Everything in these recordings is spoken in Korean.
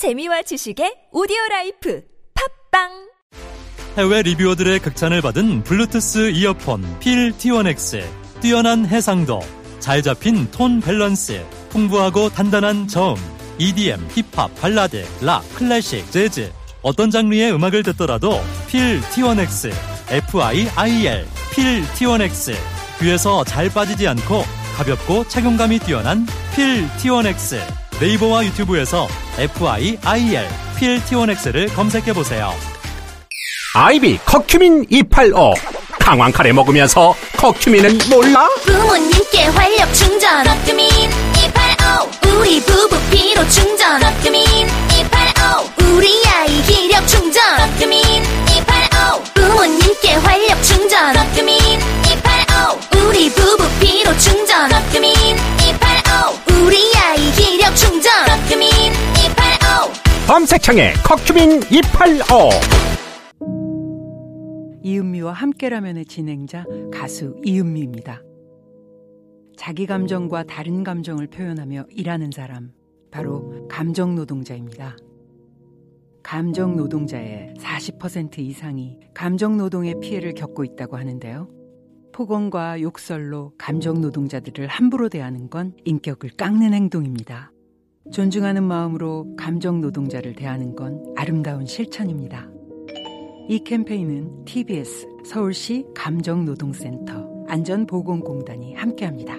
재미와 지식의 오디오 life 팟빵! 해외 reviewer들의 극찬을 받은 블루투스 이어폰 필 T1X 뛰어난 해상도 잘 잡힌 톤 밸런스 풍부하고 단단한 저음 EDM, 힙합, 발라드, 락, 클래식, 재즈. 어떤 장르의 음악을 듣더라도 필 T1X FIIL 필 T1X 귀에서 잘 빠지지 않고 가볍고 착용감이 뛰어난 필 T1X 네이버와 유튜브에서 FIIL 필 T1X를 검색해 보세요. 아이비 커큐민 285 강황 카레 먹으면서 커큐민은 몰라? 부모님께 활력 충전. 커큐민 285 우리 부부 피로 충전. 커큐민 285 우리 아이 기력 충전. 커큐민 285 부모님께 활력 충전. 커큐민 285 우리 부부 피로 충전. 커큐민 285 우리 아이 기력 충전 커큐민 285 검색창에 커큐민 285 이은미와 함께라면의 진행자 가수 이은미입니다. 자기 감정과 다른 감정을 표현하며 일하는 사람, 바로 감정 노동자입니다. 감정 노동자의 40% 이상이 감정 노동의 피해를 겪고 있다고 하는데요. 폭언과 욕설로 감정 노동자들을 함부로 대하는 건 인격을 깎는 행동입니다. 존중하는 마음으로 감정 노동자를 대하는 건 아름다운 실천입니다. 이 캠페인은 TBS 서울시 감정노동센터 안전보건공단이 함께합니다.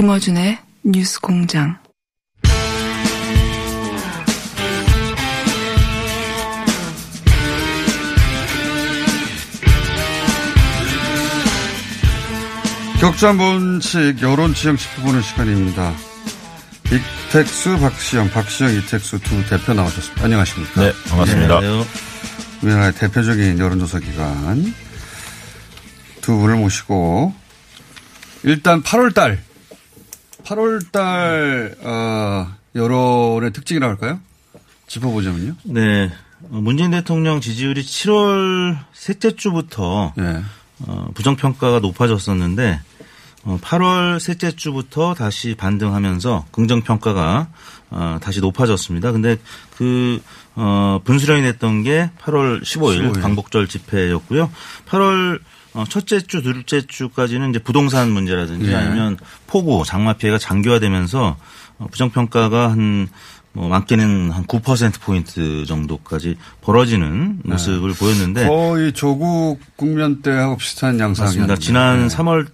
김어준의 뉴스 공장. 격자 본칙 여론 지형 짚어보는 시간입니다. 이택수, 박시영, 박시영, 이택수 두 대표 나오셨습니다. 안녕하십니까? 네, 반갑습니다. 우리나라의 대표적인 여론조사 기관 두 분을 모시고 일단 8월 달 8월 달 어, 여론의 특징이라고 할까요? 짚어보자면요. 네. 어, 문재인 대통령 지지율이 7월 셋째 주부터 네. 어, 부정평가가 높아졌었는데 어, 8월 셋째 주부터 다시 반등하면서 긍정평가가 어, 다시 높아졌습니다. 근데 그 어, 분수령이 됐던 게 8월 15일, 15일. 광복절 집회였고요. 8월 어, 첫째 주, 둘째 주까지는 이제 부동산 문제라든지 예. 아니면 폭우, 장마 피해가 장기화되면서 어, 부정평가가 한 뭐 많게는 한 9%포인트 정도까지 벌어지는 모습을 보였는데 거의 조국 국면 때하고 비슷한. 맞습니다. 지난 네. 3월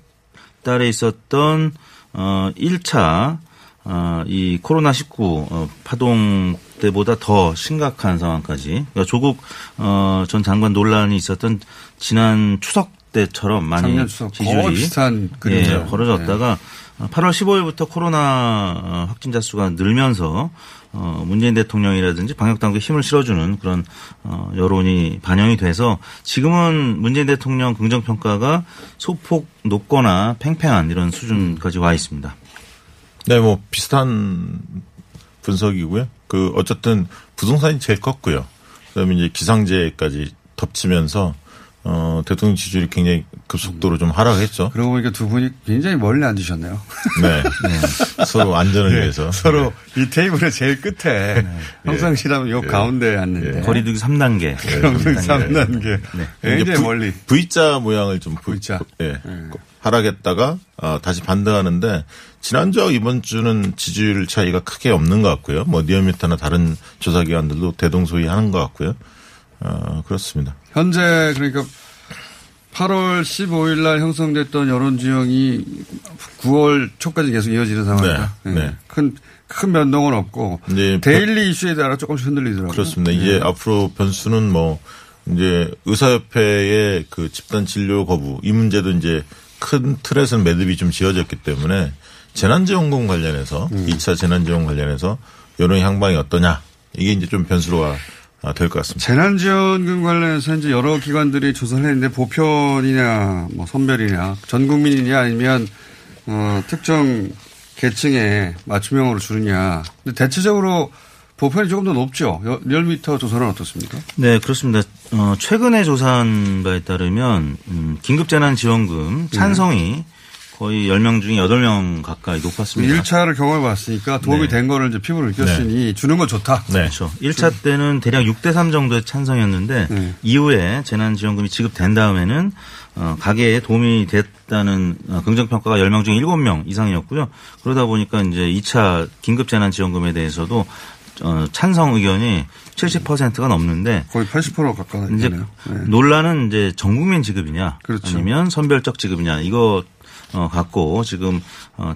달에 있었던 어 1차 어이 코로나 19 어, 파동 때보다 더 심각한 상황까지 그러니까 조국 어 전 장관 논란이 있었던 지난 추석 때처럼 많이 지지율이 비슷한 예, 그림이죠. 네. 벌어졌다가 8월 15일부터 코로나 어, 확진자 수가 늘면서 어, 문재인 대통령이라든지 방역당국에 힘을 실어주는 그런 어, 여론이 반영이 돼서 지금은 문재인 대통령 긍정평가가 소폭 높거나 팽팽한 이런 수준까지 와 있습니다. 네, 뭐 비슷한 분석이고요. 그 어쨌든 부동산이 제일 컸고요. 그다음에 이제 기상재해까지 덮치면서 어 대통령 지지율이 굉장히 급속도로 좀 하락했죠. 그러고 보니까 두 분이 굉장히 멀리 앉으셨네요. 네, 서로 안전을 위해서 서로 이 테이블의 제일 끝에 평상시라면 요 가운데 앉는데. 거리두기 3단계. 평상 3단계. 굉장히 멀리. V자 모양을 좀 보- V자. 예, 하락했다가 어, 다시 반등하는데 지난주와 이번 주는 지지율 차이가 크게 없는 것 같고요. 뭐 니어미터나 다른 조사기관들도 대동소이하는 것 같고요. 어, 그렇습니다. 현재 그러니까 8월 15일 날 형성됐던 여론 지형이 9월 초까지 계속 이어지는 상황이다. 네, 예. 네. 큰, 큰 변동은 없고 이제 데일리 이슈에 따라 조금씩 흔들리더라고요. 그렇습니다. 이제 앞으로 변수는 뭐 이제 의사협회의 그 집단 진료 거부 이 문제도 이제 큰 틀에서는 매듭이 좀 지어졌기 때문에 재난지원금 관련해서 음. 2차 재난지원 관련해서 여론 향방이 어떠냐 이게 이제 좀 변수로가 될 것 같습니다. 재난지원금 관련해서 이제 여러 기관들이 조사를 했는데 보편이냐 뭐 선별이냐 전 국민이냐 아니면 어, 특정 계층에 맞춤형으로 주느냐. 근데 대체적으로 보편이 조금 더 높죠. 여- 리얼미터 조사는 어떻습니까? 네, 그렇습니다. 어, 최근에 조사한 바에 따르면 음, 긴급재난지원금 찬성이 거의 10명 중에 8명 가까이 높았습니다. 1차를 경험해 봤으니까 도움이 네. 된 거를 이제 피부로 느꼈으니 주는 건 좋다. 네. 그렇죠. 1차 때는 대략 6대 3 정도의 찬성이었는데 네. 이후에 재난지원금이 지급된 다음에는 어, 가게에 도움이 됐다는 어, 긍정평가가 10명 중에 7명 이상이었고요. 그러다 보니까 이제 2차 긴급재난지원금에 대해서도 어, 찬성 의견이 70%가 넘는데 거의 80% 이제 가까이네요. 네. 논란은 이제 전국민 지급이냐 그렇죠. 아니면 선별적 지급이냐 이거 어, 갖고 지금 어,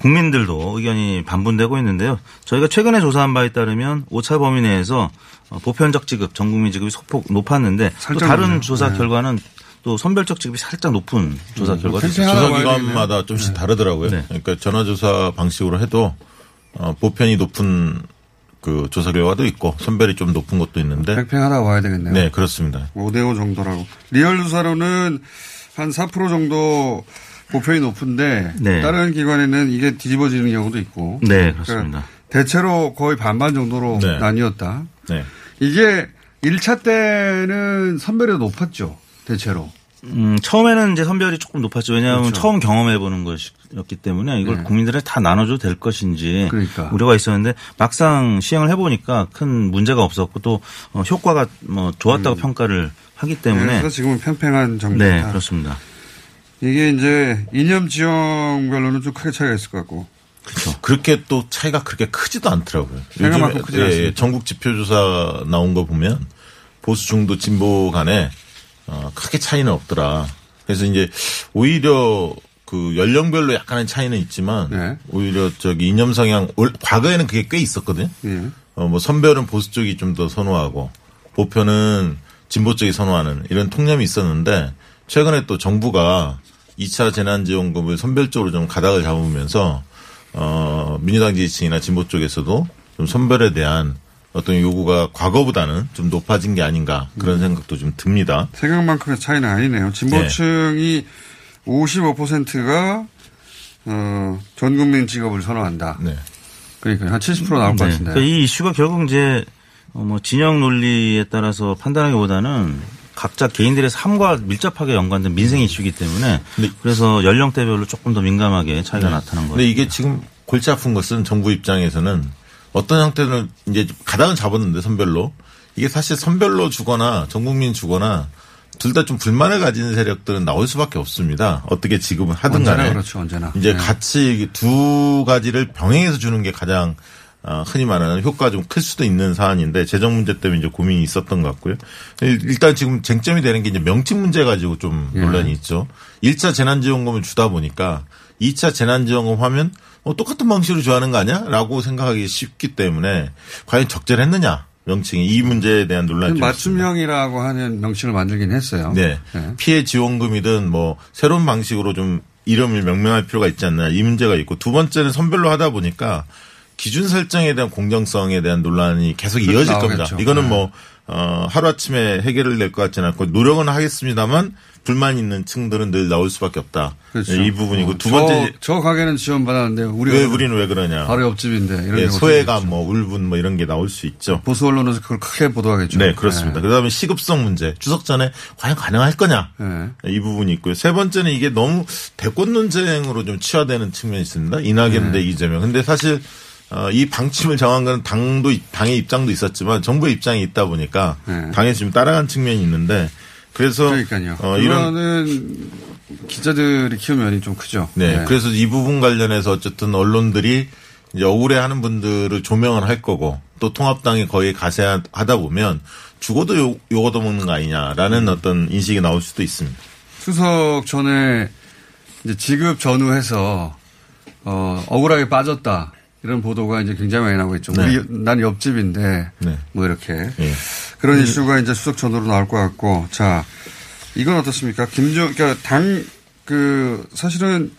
국민들도 의견이 반분되고 있는데요. 저희가 최근에 조사한 바에 따르면 5차 범위 내에서 어, 보편적 지급, 전 국민 지급이 소폭 높았는데 또 다른 높네요. 조사 네. 결과는 또 선별적 지급이 살짝 높은 조사 음, 팽팽하다. 있어요. 봐야 조사기관마다 좀씩 다르더라고요. 네. 그러니까 전화조사 방식으로 해도 어, 보편이 높은 그 조사 결과도 있고 선별이 좀 높은 것도 있는데 팽팽하다 봐야 되겠네요. 네 그렇습니다. 5대5 정도라고. 리얼 조사로는 한 4% 정도 보편이 높은데 네. 다른 기관에는 이게 뒤집어지는 경우도 있고. 네, 그렇습니다. 대체로 거의 반반 정도로 네. 나뉘었다. 네. 이게 1차 때는 선별이 높았죠. 대체로. 음, 처음에는 이제 선별이 조금 높았죠. 왜냐하면 그렇죠. 처음 경험해보는 것이었기 때문에 이걸 네. 국민들에 다 나눠줘도 될 것인지 그러니까. 우려가 있었는데 막상 시행을 해보니까 큰 문제가 없었고 또 어, 효과가 뭐 좋았다고 평가를 하기 때문에 음. 그래서 지금은 팽팽한 정도다. 네, 그렇습니다. 이게 이제 이념 지형별로는 좀 크게 차이가 있을 것 같고. 그렇죠. 그렇게 또 차이가 그렇게 크지도 않더라고요. 크지 않습니다. 전국 지표조사 나온 거 보면 보수 중도 진보 간에 어, 크게 차이는 없더라. 그래서 이제 오히려 그 연령별로 약간의 차이는 있지만 네. 오히려 저기 이념 성향 올- 과거에는 그게 꽤 있었거든요. 예. 어, 뭐 선별은 보수 쪽이 좀 더 선호하고 보편은 진보 쪽이 선호하는 이런 통념이 있었는데 최근에 또 정부가 2차 재난지원금을 선별적으로 좀 가닥을 잡으면서 어, 민주당 지지층이나 진보 쪽에서도 좀 선별에 대한 어떤 요구가 과거보다는 좀 높아진 게 아닌가 그런 생각도 좀 듭니다. 생각만큼의 차이는 아니네요. 진보층이 55%가 어, 전 국민 직업을 선호한다. 네. 그러니까 한 70% 나올 것 네. 같은데. 그러니까 이 이슈가 결국 이제 어, 뭐 진영 논리에 따라서 판단하기보다는 각자 개인들의 삶과 밀접하게 연관된 민생 이슈이기 때문에 네. 그래서 연령대별로 조금 더 민감하게 차이가 나타난 거예요. 근데 이게 지금 골치 아픈 것은 정부 입장에서는 어떤 형태는 이제 가닥은 잡았는데 선별로 이게 사실 선별로 주거나 전 국민 주거나 둘 다 좀 불만을 가지는 세력들은 나올 수밖에 없습니다. 어떻게 지급을 하든 언제나 간에. 그렇죠, 언제나. 이제 네. 같이 두 가지를 병행해서 주는 게 가장 어, 흔히 말하는 효과가 좀 클 수도 있는 사안인데 재정 문제 때문에 이제 고민이 있었던 것 같고요. 일단 지금 쟁점이 되는 게 이제 명칭 문제 가지고 좀 예. 논란이 있죠. 1차 재난지원금을 주다 보니까 2차 재난지원금 하면 어, 똑같은 방식으로 줘야하는 거 아니야? 라고 생각하기 쉽기 때문에 과연 적절했느냐? 명칭이 이 문제에 대한 논란이 좀 있습니다. 맞춤형이라고 하는 명칭을 만들긴 했어요. 네. 네. 피해 지원금이든 뭐 새로운 방식으로 좀 이름을 명명할 필요가 있지 않나 이 문제가 있고 두 번째는 선별로 하다 보니까 기준 설정에 대한 공정성에 대한 논란이 계속 이어질 나오겠죠. 겁니다. 이거는 네. 뭐 어, 하루아침에 해결을 낼 것 같지는 않고 노력은 하겠습니다만 불만 있는 층들은 늘 나올 수밖에 없다. 그렇죠. 이 부분이고 어, 두 번째 저, 저 가게는 지원 받았는데 우리가 왜 우리는 왜 그러냐. 바로 옆집인데 이런 예, 소외감. 뭐 울분 뭐 이런 게 나올 수 있죠. 보수 언론에서 그걸 크게 보도하겠죠. 네, 그렇습니다. 네. 그다음에 시급성 문제. 추석 전에 과연 가능할 거냐? 네. 이 부분이 있고요. 세 번째는 이게 너무 대권 논쟁으로 좀 치화되는 측면이 있습니다. 이낙연 네. 대 이재명. 근데 사실 어, 이 방침을 정한 건 당도 당의 입장도 있었지만 정부의 입장이 있다 보니까 네. 당에서 좀 따라간 측면이 있는데 그래서 그러니까요. 어, 이런 기자들이 키운 면이 좀 크죠. 네, 그래서 이 부분 관련해서 어쨌든 언론들이 이제 억울해하는 분들을 조명을 할 거고 또 통합당이 거의 가세하다 보면 죽어도 요, 요거도 먹는 거 아니냐라는 음. 어떤 인식이 나올 수도 있습니다. 추석 전에 이제 지급 전후해서 어, 억울하게 빠졌다. 이런 보도가 이제 굉장히 많이 나오고 있죠. 네. 우리, 난 옆집인데, 네. 뭐 이렇게. 예. 그런 이슈가 이제 수석 전후로 나올 것 같고, 자, 이건 어떻습니까? 김정, 그러니까 당, 그, 사실은,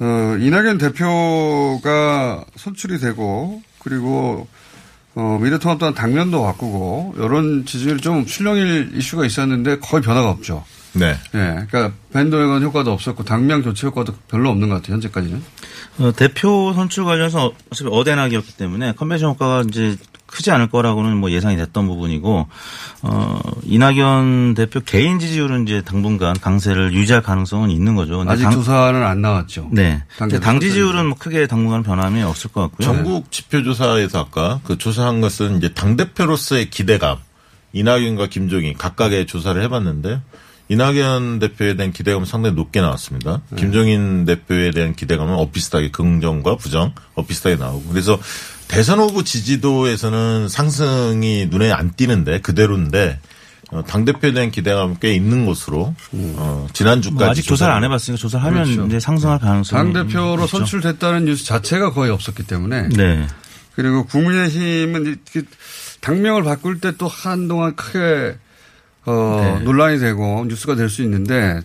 어, 이낙연 대표가 선출이 되고, 그리고, 어, 미래통합당 당면도 바꾸고, 이런 지지율 좀 출렁일 이슈가 있었는데 거의 변화가 없죠. 네. 예. 그러니까 밴드웨건 효과도 없었고 당명 교체 효과도 별로 없는 것 같아요. 현재까지는. 어, 대표 선출 관련해서 어차피 어대낙이었기 때문에 컨벤션 효과가 이제 크지 않을 거라고는 뭐 예상이 됐던 부분이고 어 이낙연 대표 개인 지지율은 이제 당분간 강세를 유지할 가능성은 있는 거죠. 아직 당- 조사는 안 나왔죠. 네. 당 당. 지지율은 뭐 크게 당분간 변함이 없을 것 같고요. 전국 지표조사에서 아까 그 조사한 것은 이제 당 대표로서의 기대감, 이낙연과 김종인 각각의 조사를 해봤는데, 이낙연 대표에 대한 기대감은 상당히 높게 나왔습니다. 네. 김종인 대표에 대한 기대감은 엇비슷하게 긍정과 부정 엇비슷하게 나오고. 그래서 대선 후보 지지도에서는 상승이 눈에 안 띄는데 그대로인데, 어, 당대표에 대한 기대감은 꽤 있는 것으로, 어, 지난주까지. 뭐 아직 조사를 안 조사를 해봤으니까 조사를 하면 그렇죠. 이제 상승할 가능성이 당 대표로 있죠. 선출됐다는 뉴스 자체가 거의 없었기 때문에. 네. 그리고 국민의힘은 당명을 바꿀 때 또 한동안 크게 어, 네. 논란이 되고 뉴스가 될 수 있는데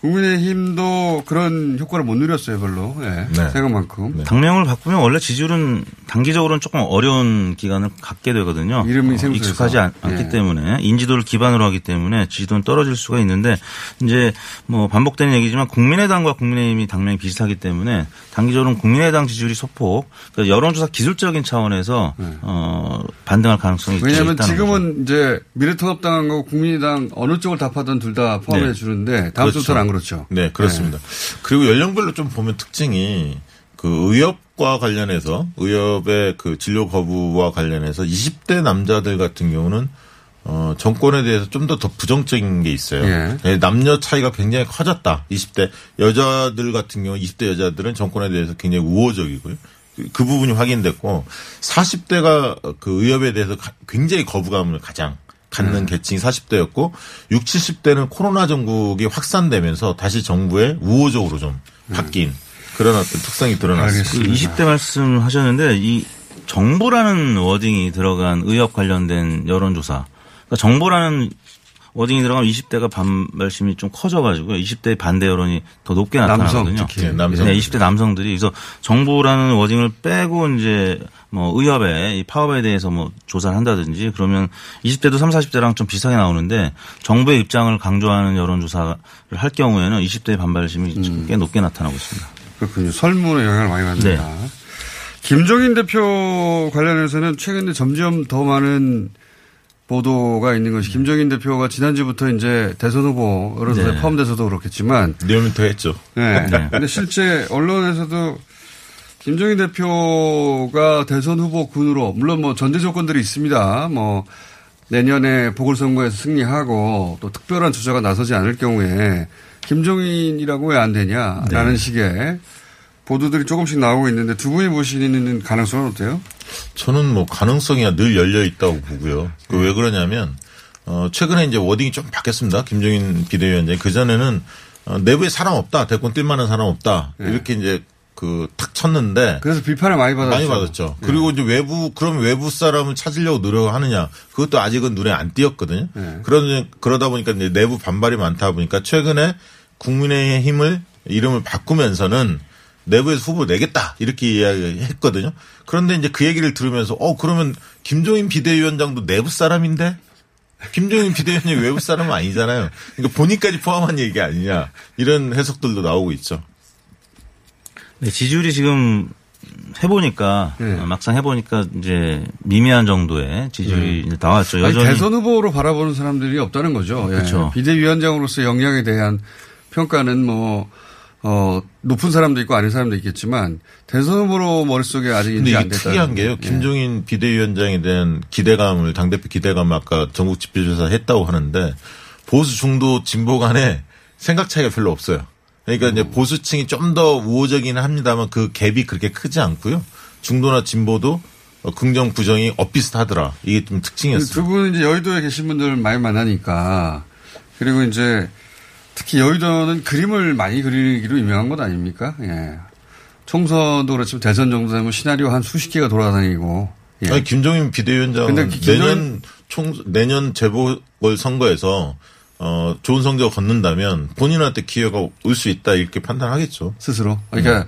국민의힘도 그런 효과를 못 누렸어요, 별로. 예. 네. 생각만큼. 당명을 바꾸면 원래 지지율은 단기적으로는 조금 어려운 기간을 갖게 되거든요. 이름이 어. 익숙하지 않, 기 예. 때문에 인지도를 기반으로 하기 때문에 지지도는 떨어질 수가 있는데 이제 뭐 반복되는 얘기지만 국민의당과 국민의힘이 당명이 비슷하기 때문에 단기적으로는 국민의당 지지율이 소폭 그러니까 여론조사 기술적인 차원에서 어, 반등할 가능성이 네. 왜냐하면 거죠. 지금은 이제 미래통합당하고 국민의당 어느 쪽을 답하든 둘 다 포함해 네. 주는데 다음 그렇죠. 주부터는 안 그렇죠. 네, 그렇습니다. 그리고 연령별로 좀 보면 특징이 그 의협과 관련해서 의협의 그 진료 거부와 관련해서 20대 남자들 같은 경우는 어, 정권에 대해서 좀 더 더 부정적인 게 있어요. 예. 네, 남녀 차이가 굉장히 커졌다. 20대 여자들 같은 경우 20대 여자들은 정권에 대해서 굉장히 우호적이고요. 그- 그 부분이 확인됐고 40대가 그 의협에 대해서 가- 굉장히 거부감을 가장 갖는 계층이 40대였고 60, 70대는 코로나 전국이 확산되면서 다시 정부에 우호적으로 좀 바뀐 그런 어떤 특성이 드러났습니다. 그 20대 말씀하셨는데 이 정보라는 워딩이 들어간 의협 관련된 여론조사. 그러니까 정보라는 워딩이 들어가면 20대가 반발심이 좀 커져가지고 20대 반대 여론이 더 높게 남성 나타나거든요. 특히. 네, 남성. 네, 20대 남성들이 그래서 정보라는 워딩을 빼고 이제 뭐 의협의 이 파업에 대해서 뭐 조사를 한다든지 그러면 20대도 3, 40대랑 좀 비슷하게 나오는데 정부의 입장을 강조하는 여론조사를 할 경우에는 20대의 반발심이 음. 꽤 높게 나타나고 있습니다. 그렇군요. 설문에 영향을 많이 받는다. 네. 김종인 대표 관련해서는 최근에 점점 더 많은 보도가 있는 것이 김종인 대표가 지난주부터 이제 대선 후보 여론조사에 네. 포함돼서도 그렇겠지만 리얼미터 했죠. 네. 네. 근데 실제 언론에서도 김종인 대표가 대선 후보 군으로 물론 뭐 전제 조건들이 있습니다. 뭐 내년에 보궐선거에서 승리하고 또 특별한 주자가 나서지 않을 경우에 김종인이라고 왜 안 되냐라는 식의 보도들이 조금씩 나오고 있는데 두 분이 보시는 가능성은 어때요? 저는 뭐 가능성이야 늘 열려 있다고 보고요. 그 왜 그러냐면 어 최근에 이제 워딩이 좀 바뀌었습니다. 김종인 비대위원장이 그 전에는 어, 내부에 사람 없다, 대권 뛸 만한 사람 없다 이렇게 이제 그 탁 쳤는데 그래서 비판을 많이 받았죠. 많이 받았죠. 그리고 이제 외부 그럼 외부 사람을 찾으려고 노력하느냐 그것도 아직은 눈에 안 띄었거든요. 네. 그러다 그러다 보니까 이제 내부 반발이 많다 보니까 최근에 국민의힘을 이름을 바꾸면서는 내부에서 후보 내겠다 이렇게 이야기했거든요. 그런데 이제 그 얘기를 들으면서 어 그러면 김종인 비대위원장도 내부 사람인데 김종인 비대위원장이 외부 사람은 아니잖아요. 그러니까 본인까지 포함한 얘기 아니냐 이런 해석들도 나오고 있죠. 네, 지지율이 지금 해보니까 네. 어, 막상 해보니까 이제 미미한 정도의 지지율이 이제 나왔죠. 아니, 여전히 대선 후보로 바라보는 사람들이 없다는 거죠. 예. 그렇죠. 비대위원장으로서 역량에 대한 평가는 뭐, 어, 높은 사람도 있고 아닌 사람도 있겠지만 대선 후보로 머릿속에 아직 인지 안 됐다. 특이한 게요. 김종인 비대위원장에 대한 기대감을 당대표 기대감 아까 전국 지표조사 했다고 하는데 보수 중도 진보 간에 생각 차이가 별로 없어요. 그러니까 이제 보수층이 좀 더 우호적이긴 합니다만 그 갭이 그렇게 크지 않고요. 중도나 진보도 어, 긍정 부정이 엇비슷하더라. 이게 좀 특징이었어요. 두 분은 이제 여의도에 계신 분들 많이 만나니까 그리고 이제 특히 여의도는 그림을 많이 그리기로 유명한 것 아닙니까? 예. 총선도 그렇지만 대선 정도 되면 시나리오 한 수십 개가 돌아다니고. 예. 아니, 김종인 비대위원장은 근데 김종인- 내년 총 내년 재보궐 선거에서 어 좋은 성적을 거둔다면 본인한테 기회가 올 수 있다 이렇게 판단하겠죠. 스스로. 그러니까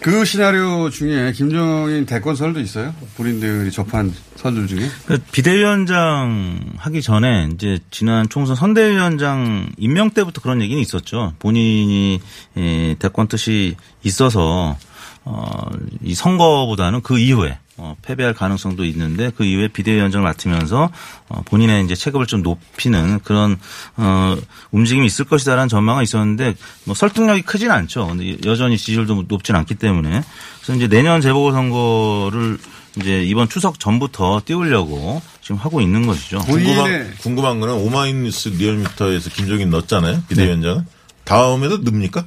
그 시나리오 중에 김종인 대권 설도 있어요? 본인들이 접한 설들 중에? 그 비대위원장 하기 전에 이제 지난 총선 선대위원장 임명 때부터 그런 얘기는 있었죠. 본인이 예, 대권 뜻이 있어서 어, 이 선거보다는 그 이후에 어, 패배할 가능성도 있는데 그 이후에 비대위원장을 맡으면서 어, 본인의 이제 체급을 좀 높이는 그런 어, 움직임이 있을 것이다라는 전망은 있었는데 뭐 설득력이 크진 않죠. 근데 여전히 지지율도 높진 않기 때문에 그래서 이제 내년 재보궐선거를 이제 이번 추석 전부터 띄우려고 지금 하고 있는 것이죠. 궁금한, 궁금한 거는 오마이뉴스 리얼미터에서 김종인 넣었잖아요. 비대위원장은. 다음에도 넣습니까?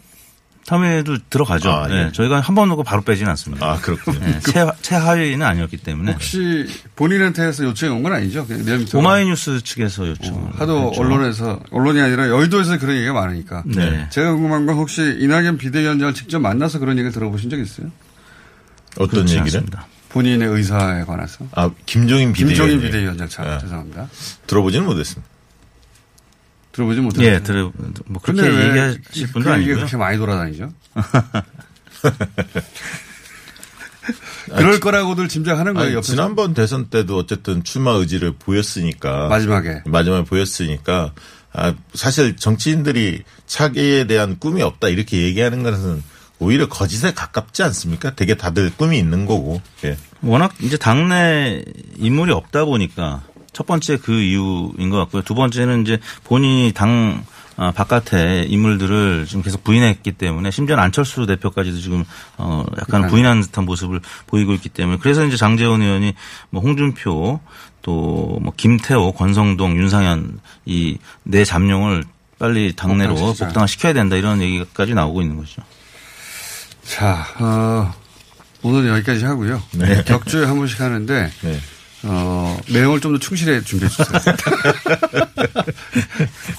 다음에도 들어가죠. 아, 예. 네, 저희가 한번 넣고 바로 빼지는 않습니다. 아, 그렇군요. 네, 최, 최하위는 아니었기 때문에. 혹시 본인한테 해서 요청이 온 건 아니죠? 그냥 리얼미터가. 오마이뉴스 측에서 요청. 어, 하도 언론에서, 언론이 아니라 여의도에서 그런 얘기가 많으니까. 네. 제가 궁금한 건 혹시 이낙연 비대위원장을 직접 만나서 그런 얘기를 들어보신 적 있어요? 어떤 얘기를? 않습니다. 본인의 의사에 관해서. 아, 김종인 비대위원장. 김종인 비대위원장 참 네. 죄송합니다. 들어보지는 못했습니다. 들어보지 못했어요. 예, 들어, 뭐 그렇게 얘기하실 분도 그 아니고요. 그렇게 많이 돌아다니죠? 그럴 거라고들 짐작하는 거예요. 아니. 지난번 대선 때도 어쨌든 출마 의지를 보였으니까. 마지막에. 마지막에 보였으니까. 아, 사실 정치인들이 차기에 대한 꿈이 없다 이렇게 얘기하는 것은 오히려 거짓에 가깝지 않습니까? 되게 다들 꿈이 있는 거고. 예. 워낙 이제 당내 인물이 없다 보니까 첫 번째 그 이유인 것 같고요. 두 번째는 이제 본인이 당 아, 바깥에 인물들을 지금 계속 부인했기 때문에 심지어 는 안철수 대표까지도 지금 어 약간 부인하는 듯한 모습을 보이고 있기 때문에 그래서 이제 장재원 의원이 뭐 홍준표 또 뭐 김태호, 권성동, 윤상현 이 네 잠룡을 빨리 당내로. 복당을 시켜야 된다 이런 얘기까지 나오고 있는 거죠. 자, 어, 오늘 여기까지 하고요. 네. 격주에 한 번씩 하는데, 네. 어, 내용을 좀 더 충실히 준비해 주세요.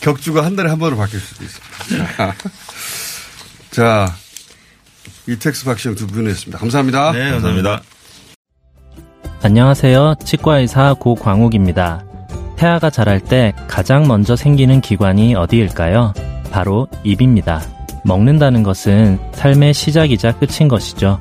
격주가 한 달에 한 번으로 바뀔 수도 있습니다. 자, 자 이택스 박시영 두 분이었습니다. 감사합니다. 네, 감사합니다. 안녕하세요. 치과의사 고광욱입니다. 태아가 자랄 때 가장 먼저 생기는 기관이 어디일까요? 바로 입입니다. 먹는다는 것은 삶의 시작이자 끝인 것이죠.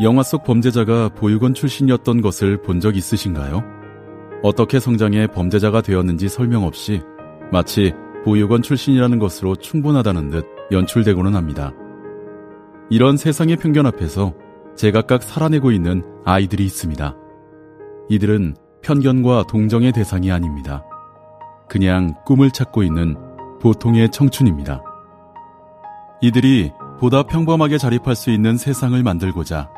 영화 속 범죄자가 보육원 출신이었던 것을 본 적 있으신가요? 어떻게 성장해 범죄자가 되었는지 설명 없이 마치 보육원 출신이라는 것으로 충분하다는 듯 연출되고는 합니다. 이런 세상의 편견 앞에서 제각각 살아내고 있는 아이들이 있습니다. 이들은 편견과 동정의 대상이 아닙니다. 그냥 꿈을 찾고 있는 보통의 청춘입니다. 이들이 보다 평범하게 자립할 수 있는 세상을 만들고자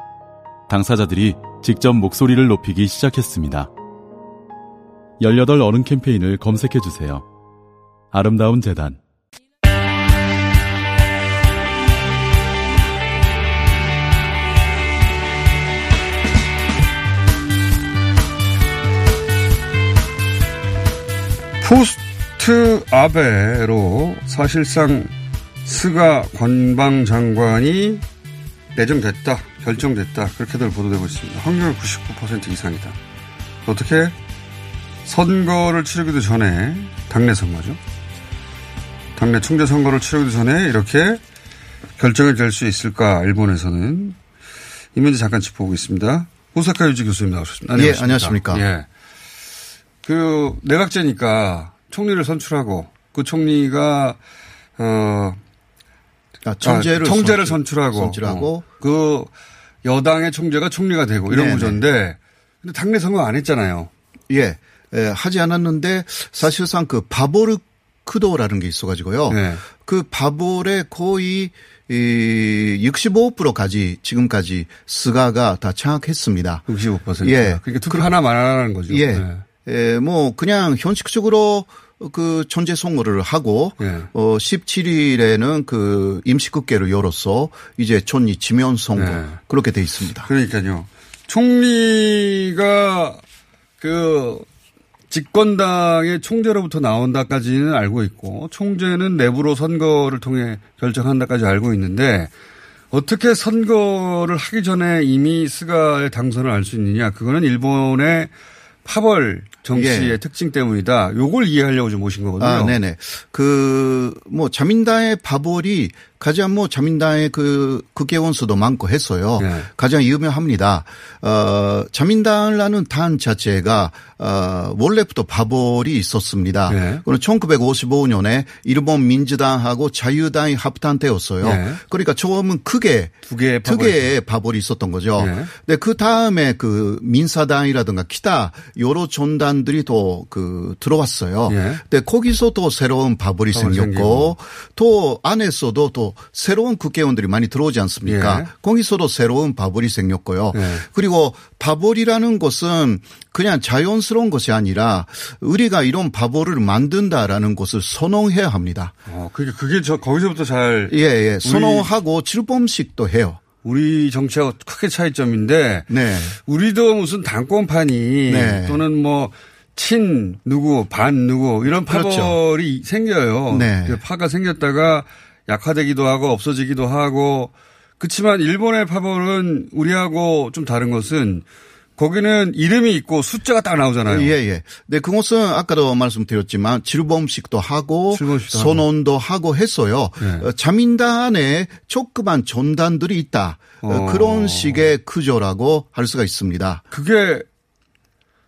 당사자들이 직접 목소리를 높이기 시작했습니다. 18 어른 캠페인을 검색해 주세요. 아름다운 재단 포스트 아베로 사실상 스가 관방장관이 내정됐다. 결정됐다. 그렇게들 보도되고 있습니다. 확률 99% 이상이다. 어떻게 선거를 치르기도 전에 당내 선거죠. 당내 총재 선거를 치르기도 전에 이렇게 결정이 될 수 있을까 일본에서는 이 문제 잠깐 짚어보겠습니다. 오사카 유지 교수님 나오셨습니다. 예, 안녕하십니까. 예. 그 내각제니까 총리를 선출하고 그 총리가 어 아, 총재를, 아, 총재를 선출, 선출하고 선출하고 어, 그 여당의 총재가 총리가 되고 이런 네네. 구조인데 근데 당내 선거 안 했잖아요. 예, 예, 하지 않았는데 사실상 그 바보르 크도라는 게 있어가지고요. 네. 그 바볼의 거의 이 65%까지 지금까지 스가가 다 장악했습니다. 65%. 예. 그러니까 투표 하나 만 하라는 거죠. 예. 네. 예, 뭐 그냥 현실적으로 그 전제 선거를 하고 예. 어 17일에는 그 임시국회를 열어서 이제 총리 지면 선거 네. 그렇게 돼 있습니다. 그러니까요. 총리가 그 집권당의 총재로부터 나온다까지는 알고 있고 총재는 내부로 선거를 통해 결정한다까지 알고 있는데 어떻게 선거를 하기 전에 이미 스가의 당선을 알 수 있느냐 그거는 일본의 파벌 정치의 예. 특징 때문이다. 요걸 이해하려고 좀 모신 거거든요. 아, 네네. 그, 뭐, 자민당의 바볼이 가장 뭐, 자민당의 그, 국회의원 수도 많고 했어요. 네. 가장 유명합니다. 어, 자민당이라는 당 자체가, 어, 원래부터 바볼이 있었습니다. 네. 그는 1955년에 일본 민주당하고 자유당이 합당되었어요. 네. 그러니까 처음은 크게 두 개의 두 파벌이 개의 바볼이 있었던 거죠. 네. 근데 그 다음에 그 민사당이라든가 기타 여러 전단 들이 또 그 들어왔어요. 예. 근데 거기서 또 새로운 바볼이 생겼고 또 안에서도 또 새로운 국회의원들이 많이 들어오지 않습니까? 예. 거기서도 새로운 바볼이 생겼고요. 예. 그리고 바볼이라는 것은 그냥 자연스러운 것이 아니라 우리가 이런 바볼을 만든다라는 것을 선언해야 합니다. 어, 그게 그게 저 거기서부터 잘 예, 예. 우리- 선언하고 출범식도 해요. 우리 정치하고 크게 차이점인데 네. 우리도 무슨 당권판이 네. 또는 뭐 친 누구 반 누구 이런 그렇죠. 파벌이 생겨요. 네. 그 파가 생겼다가 약화되기도 하고 없어지기도 하고 그렇지만 일본의 파벌은 우리하고 좀 다른 것은 거기는 이름이 있고 숫자가 딱 나오잖아요. 예, 예. 네, 그것은 아까도 말씀드렸지만 질범식도 하고 질범식도 선언도 하고, 했어요. 네. 어, 자민당 안에 조그만 전단들이 있다. 어, 어. 그런 식의 구조라고 할 수가 있습니다. 그게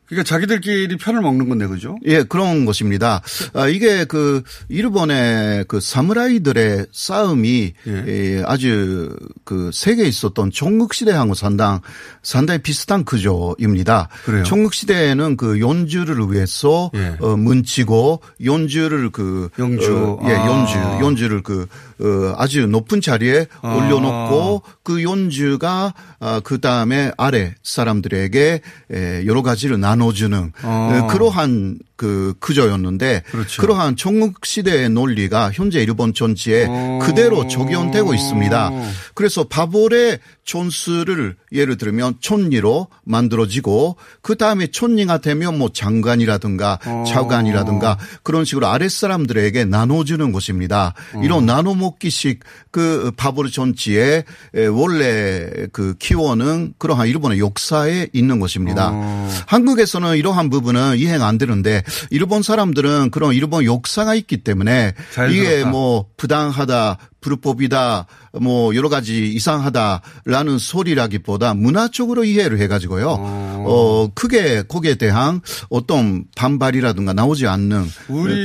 그러니까 자기들끼리 편을 먹는 건데 그죠? 예, 그런 것입니다. 아, 이게 그 일본의 그 사무라이들의 싸움이 예, 아주 그 세계에 있었던 전국 시대하고 상당 상당히 비슷한 구조입니다. 그래요? 전국 시대에는 그 연주를 위해서 예. 어, 문치고 연주를 그 영주. 어, 예, 아. 연주 연주를 그 어, 아주 높은 자리에 아. 올려놓고 그 연주가 아, 그 다음에 아래 사람들에게 에, 여러 가지를 나눠주는 아. 어, 그러한 그 구조였는데 그렇죠. 그러한 전국 시대의 논리가 현재 일본 정치에 어. 그대로 적용되고 있습니다. 그래서 바볼의 촌수를 예를 들면 촌리로 만들어지고 그 다음에 촌리가 되면 뭐 장관이라든가 어. 차관이라든가 그런 식으로 아랫 사람들에게 나눠주는 것입니다. 어. 이런 나 눠먹기식 그 정치의 에, 원래 그 기원은 그러한 일본의 역사에 있는 것입니다. 어. 한국에서는 이러한 부분은 이해가 안 되는데 일본 사람들은 그런 일본 역사가 있기 때문에 이게. 뭐 부당하다, 불법이다, 뭐 여러 가지 이상하다라는 소리라기보다 문화적으로 이해를 해가지고요. 어, 크게 거기에 대한 어떤 반발이라든가 나오지 않는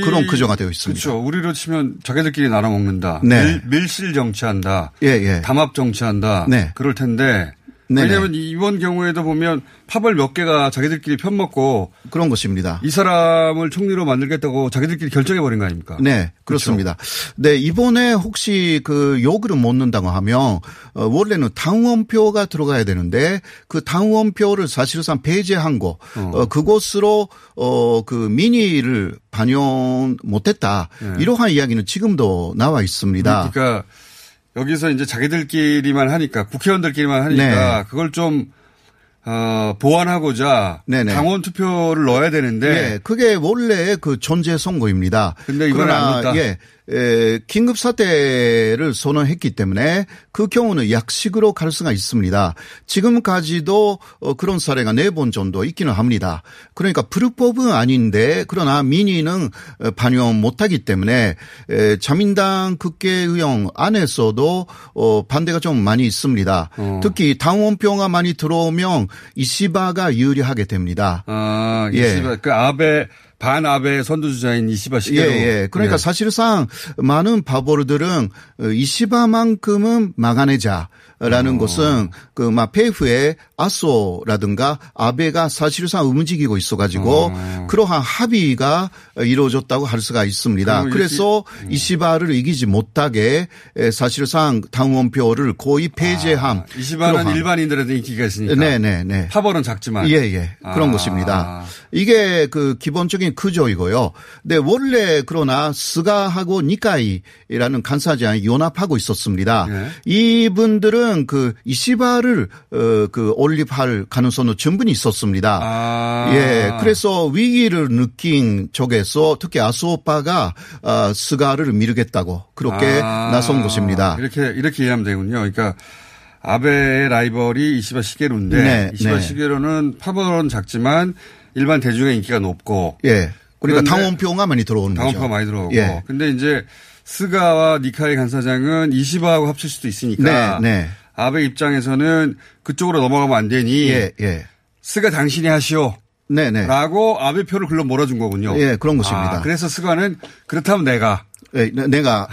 그런 구조가 되어 있습니다. 그렇죠. 우리로 치면 자기들끼리 나눠 먹는다. 네. 밀, 실 정치한다. 예, 예. 담합 정치한다. 네. 그럴 텐데. 네네. 왜냐하면 이번 경우에도 보면 파벌 몇 개가 자기들끼리 편먹고 그런 것입니다. 이 사람을 총리로 만들겠다고 자기들끼리 결정해 버린 거 아닙니까? 네, 그렇습니다. 네, 이번에 혹시 그 요구를 못 넣는다고 하면, 어, 원래는 당원표가 들어가야 되는데, 그 당원표를 사실상 배제한 거, 어, 어, 그 민의를 반영 못했다. 네. 이러한 이야기는 지금도 나와 있습니다. 그러니까 여기서 이제 자기들끼리만 하니까 국회의원들끼리만 하니까 네. 그걸 좀 어, 보완하고자 네네. 당원 투표를 넣어야 되는데 예, 그게 원래 그 전제 선거입니다. 근데 안 넣었다? 예, 에, 긴급 사태를 선언했기 때문에 그 경우는 약식으로 갈 수가 있습니다. 지금까지도 어, 그런 사례가 네 번 정도 있기는 합니다. 그러니까 불법은 아닌데 그러나 민의는 어, 반영 못하기 때문에 에, 자민당 국회의원 안에서도 어, 반대가 좀 많이 있습니다. 특히 당원표가 많이 들어오면 이시바가 유리하게 됩니다. 아, 예. 이시바, 그 아베, 반 아베 선두주자인 이시바 예, 시계로. 예. 그러니까 예. 사실상 많은 바보르들은 어, 이시바만큼은 막아내자. 어. 라는 것은 그 막 페이프의 아소라든가 아베가 사실상 움직이고 있어가지고 어. 그러한 합의가 이루어졌다고 할 수가 있습니다. 그래서 음. 이시바를 이기지 못하게 에, 사실상 당원표를 거의 폐지한 이시바는 그러한 일반인들한테 인기가 있으니까. 네네네. 파벌은 작지만. 예, 예. 그런 아. 것입니다. 이게 그 기본적인 구조이고요. 근데 원래 그러나 스가하고 니카이라는 간사장이 연합하고 있었습니다. 예. 이분들은 그 이시바를 어, 그 올립할 가능성은 충분히 있었습니다. 아. 예. 그래서 위기를 느낀 쪽에서 특히 아소오빠가 어, 스가를 미루겠다고 그렇게 아. 나선 것입니다. 이렇게, 이렇게 이해하면 되군요. 그러니까 아베의 라이벌이 이시바 시게루인데 네, 이시바 네. 시게루는 파벌은 작지만 일반 대중의 인기가 높고 예. 그러니까 당원표가 많이 들어오는 거죠. 당원표가 많이 들어오고. 예. 근데 이제 스가와 니카이 간사장은 이시바하고 합칠 수도 있으니까. 네, 네. 아베 입장에서는 그쪽으로 넘어가면 안 되니. 예, 예. 스가 당신이 하시오. 네네. 라고 아베 표를 글로 몰아준 거군요. 예, 그런 것입니다. 아, 그래서 스가는 그렇다면 내가. 예, 내- 내가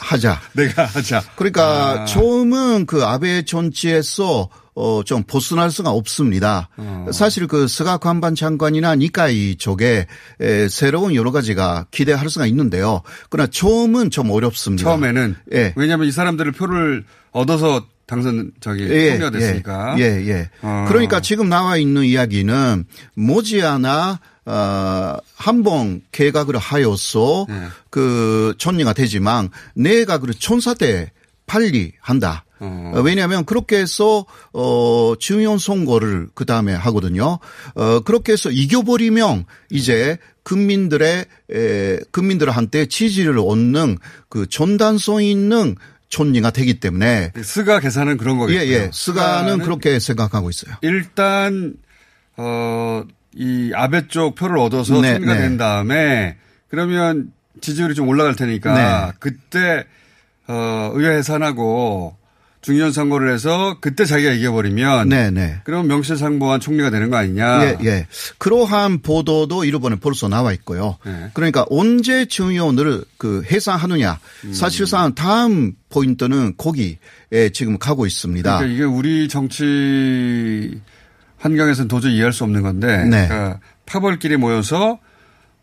하자. 내가 하자. 그러니까 아. 처음은 그 아베 정치에서 어, 좀 벗어날 수가 없습니다. 어. 사실 그 스가 관반 장관이나 니카이 쪽에 에, 새로운 여러 가지가 기대할 수가 있는데요. 그러나 처음은 좀 어렵습니다. 처음에는. 예. 왜냐하면 이 사람들을 표를 얻어서 당선 저기 총리가 됐으니까. 예, 예. 어. 그러니까 지금 나와 있는 이야기는 모지않아 어, 한번 개각을 하여서 네. 그 총리가 되지만 내각을 천사 때 빨리 한다. 어, 왜냐하면 그렇게 해서 어 중요한 선거를 그 다음에 하거든요. 어 그렇게 해서 이겨버리면 이제 국민들의 에, 국민들한테 지지를 얻는 그 전단성 있는 총리가 되기 때문에 스가 계산은 그런 거겠죠. 예, 예. 스가는 그렇게 생각하고 있어요. 일단 어, 이 아베 쪽 표를 얻어서 네, 총리가 네. 된 다음에 그러면 지지율이 좀 올라갈 테니까 네. 그때 어, 의회 해산하고 중요한 선거를 해서 그때 자기가 이겨버리면 네, 네. 그럼 명실상부한 총리가 되는 거 아니냐. 예, 예. 그러한 보도도 일본에 벌써 나와 있고요. 네. 그러니까 언제 중요를 그 해상하느냐. 음. 사실상 다음 포인트는 거기에 지금 가고 있습니다. 그러니까 이게 우리 정치 환경에서는 도저히 이해할 수 없는 건데 네. 그러니까 파벌끼리 모여서